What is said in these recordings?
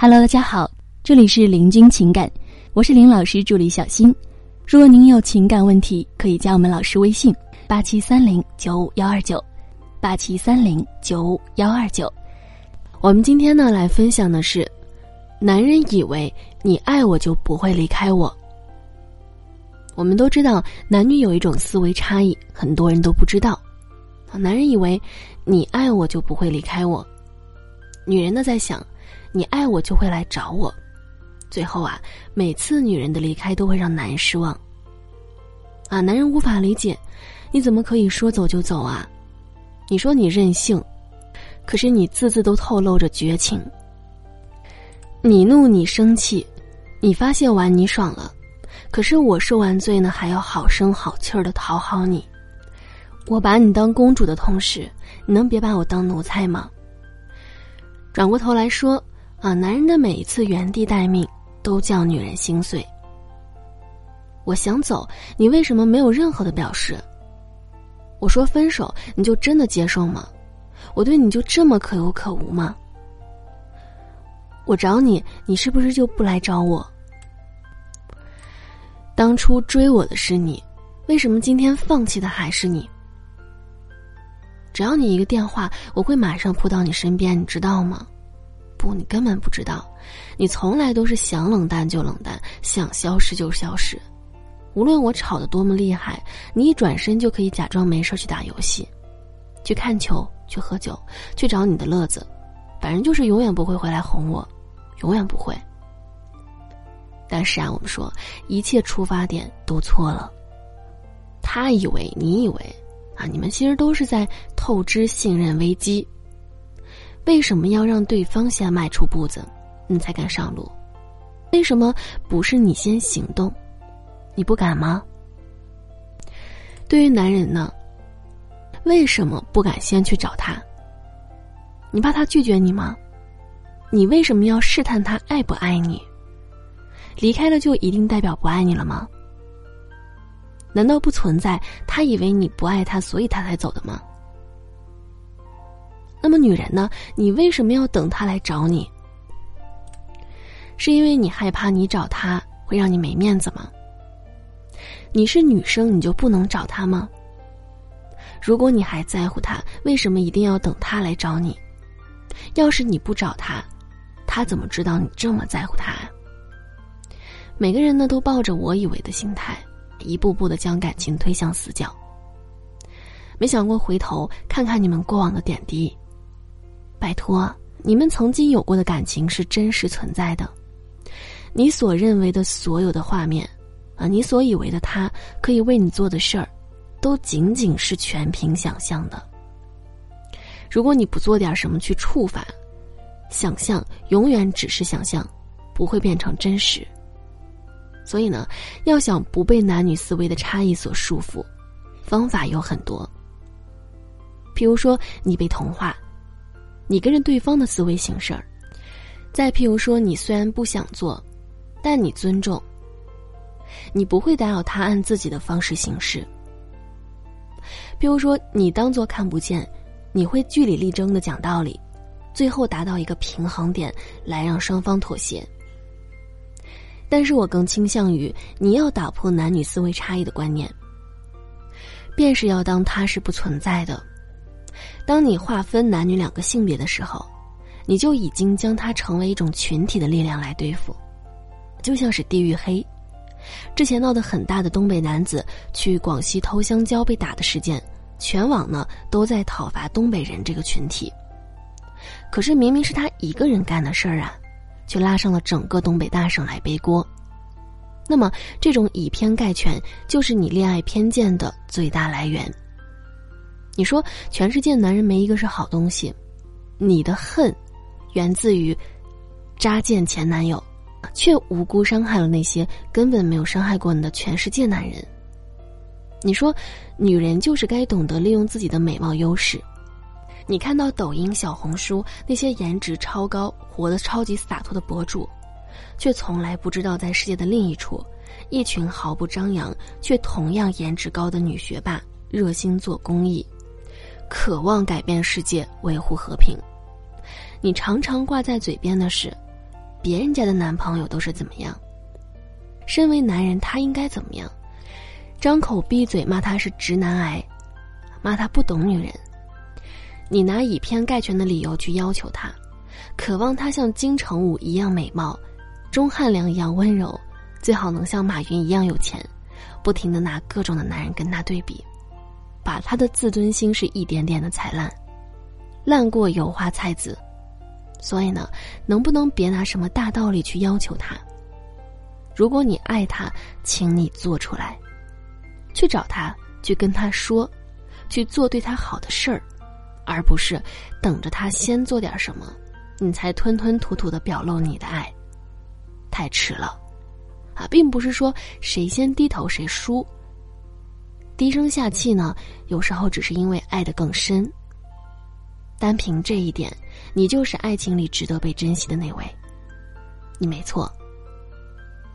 Hello，大家好，这里是林君情感，我是林老师助理小新。如果您有情感问题，可以加我们老师微信：八七三零九五幺二九，八七三零九五幺二九。我们今天呢来分享的是，男人以为你爱我就不会离开我。我们都知道，男女有一种思维差异，很多人都不知道。男人以为你爱我就不会离开我，女人呢在想，你爱我就会来找我。最后啊，每次女人的离开都会让男人失望。啊，男人无法理解，你怎么可以说走就走啊？你说你任性，可是你字字都透露着绝情。你怒你生气，你发泄完你爽了，可是我受完罪呢，还要好声好气儿的讨好你。我把你当公主的同时，你能别把我当奴才吗？转过头来说，啊，男人的每一次原地待命。都叫女人心碎。我想走，你为什么没有任何的表示？我说分手，你就真的接受吗？我对你就这么可有可无吗？我找你，你是不是就不来找我？当初追我的是你，为什么今天放弃的还是你？只要你一个电话，我会马上扑到你身边，你知道吗？不，你根本不知道，你从来都是想冷淡就冷淡，想消失就消失。无论我吵得多么厉害，你一转身就可以假装没事去打游戏，去看球，去喝酒，去找你的乐子，反正就是永远不会回来哄我，永远不会。但是啊，我们说一切出发点都错了。他以为，你以为，啊，你们其实都是在透支信任危机。为什么要让对方先迈出步子，你才敢上路？为什么不是你先行动？你不敢吗？对于男人呢，为什么不敢先去找他？你怕他拒绝你吗？你为什么要试探他爱不爱你？离开了就一定代表不爱你了吗？难道不存在他以为你不爱他，所以他才走的吗？那么女人呢？你为什么要等他来找你？是因为你害怕你找他会让你没面子吗？你是女生，你就不能找他吗？如果你还在乎他，为什么一定要等他来找你？要是你不找他，他怎么知道你这么在乎他？每个人呢都抱着我以为的心态，一步步的将感情推向死角。没想过回头看看你们过往的点滴。拜托，你们曾经有过的感情是真实存在的。你所认为的所有的画面，啊，你所以为的他可以为你做的事儿，都仅仅是全凭想象的。如果你不做点什么去触发，想象永远只是想象，不会变成真实。所以呢，要想不被男女思维的差异所束缚，方法有很多。譬如说，你被同化。你跟着对方的思维行事儿，再譬如说，你虽然不想做，但你尊重。你不会打扰他按自己的方式行事。譬如说，你当做看不见，你会据理力争的讲道理，最后达到一个平衡点，来让双方妥协。但是我更倾向于你要打破男女思维差异的观念，便是要当他是不存在的。当你划分男女两个性别的时候，你就已经将它成为一种群体的力量来对付，就像是地域黑。之前闹得很大的东北男子去广西偷香蕉被打的事件，全网呢都在讨伐东北人这个群体。可是明明是他一个人干的事儿啊，却拉上了整个东北大省来背锅。那么这种以偏概全，就是你恋爱偏见的最大来源。你说全世界男人没一个是好东西，你的恨源自于扎见前男友，却无辜伤害了那些根本没有伤害过你的全世界男人。你说女人就是该懂得利用自己的美貌优势，你看到抖音、小红书那些颜值超高、活得超级洒脱的博主，却从来不知道在世界的另一处，一群毫不张扬却同样颜值高的女学霸热心做公益。渴望改变世界，维护和平。你常常挂在嘴边的是，别人家的男朋友都是怎么样。身为男人，他应该怎么样？张口闭嘴骂他是直男癌，骂他不懂女人。你拿以偏概全的理由去要求他，渴望他像金城武一样美貌，钟汉良一样温柔，最好能像马云一样有钱，不停的拿各种的男人跟他对比，把他的自尊心是一点点的踩烂，烂过油花菜籽。所以呢，能不能别拿什么大道理去要求他？如果你爱他，请你做出来，去找他，去跟他说，去做对他好的事儿，而不是等着他先做点什么，你才吞吞吐吐的表露你的爱，太迟了，啊，并不是说谁先低头谁输。低声下气呢，有时候只是因为爱的更深。单凭这一点，你就是爱情里值得被珍惜的那位，你没错。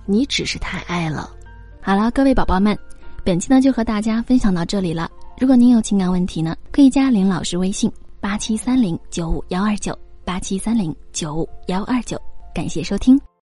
你只是太爱了。好了，各位宝宝们，本期呢就和大家分享到这里了。如果您有情感问题呢，可以加林老师微信：八七三零九五幺二九八七三零九五幺二九。感谢收听。